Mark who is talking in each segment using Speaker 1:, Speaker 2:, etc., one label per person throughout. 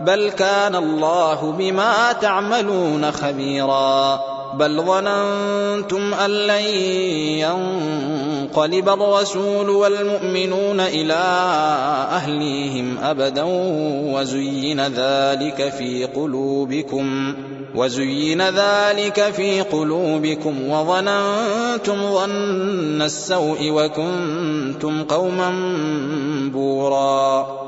Speaker 1: بل كان الله بما تعملون خبيرا بل ظننتم ان لن ينقلب الرسول والمؤمنون الى اهليهم ابدا وزين ذلك في قلوبكم وزين ذلك في قلوبكم وظننتم ظن السوء وكنتم قوما بورا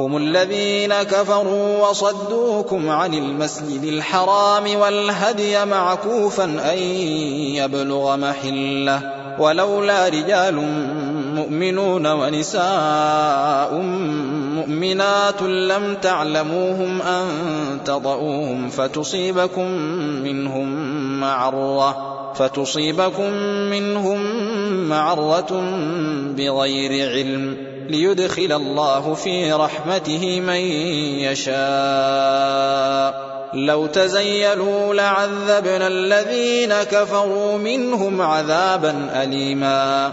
Speaker 1: هم الذين كفروا وصدوكم عن المسجد الحرام والهدي معكوفا أن يبلغ محله ولولا رجال مؤمنون ونساء مؤمنات لم تعلموهم أن تضعوهم فتصيبكم منهم معرة فتصيبكم منهم معرة بغير علم ليدخل الله في رحمته من يشاء لو تزيلوا لعذبنا الذين كفروا منهم عذابا أليما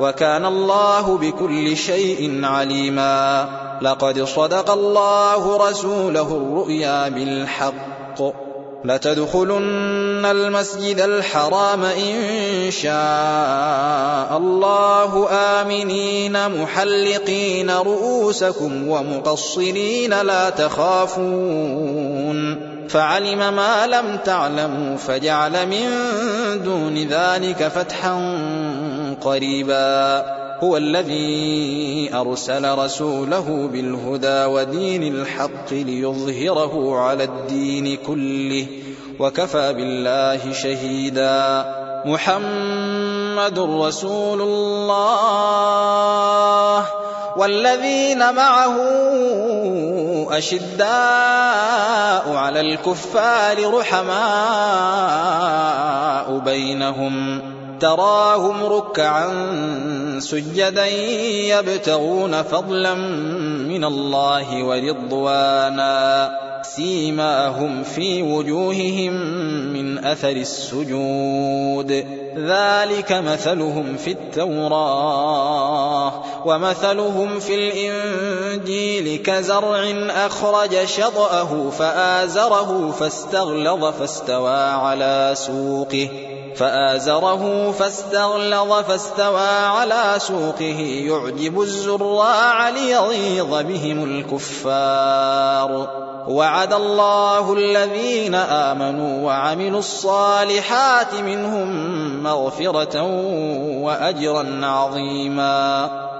Speaker 1: وكان الله بكل شيء عليما لقد صدق الله رسوله الرؤيا بالحق لتدخلن المسجد الحرام ان شاء الله امنين محلقين رؤوسكم ومقصرين لا تخافون فعلم ما لم تعلموا فجعل من دون ذلك فتحا قريبا هو الذي ارسل رسوله بالهدى ودين الحق ليظهره على الدين كله وكفى بالله شهيدا محمد رسول الله والذين معه أشداء على الكفار رحماء بينهم تراهم ركعا سجدا يبتغون فضلا من الله ورضوانا سيماهم في وجوههم من اثر السجود ذلك مثلهم في التوراه ومثلهم في الانجيل كزرع اخرج شطاه فازره فاستغلظ فاستوى على سوقه فآزره فاستغلظ فاستوى على سوقه يعجب الزراع ليغيظ بهم الكفار وعد الله الذين آمنوا وعملوا الصالحات منهم مغفرة وأجرا عظيما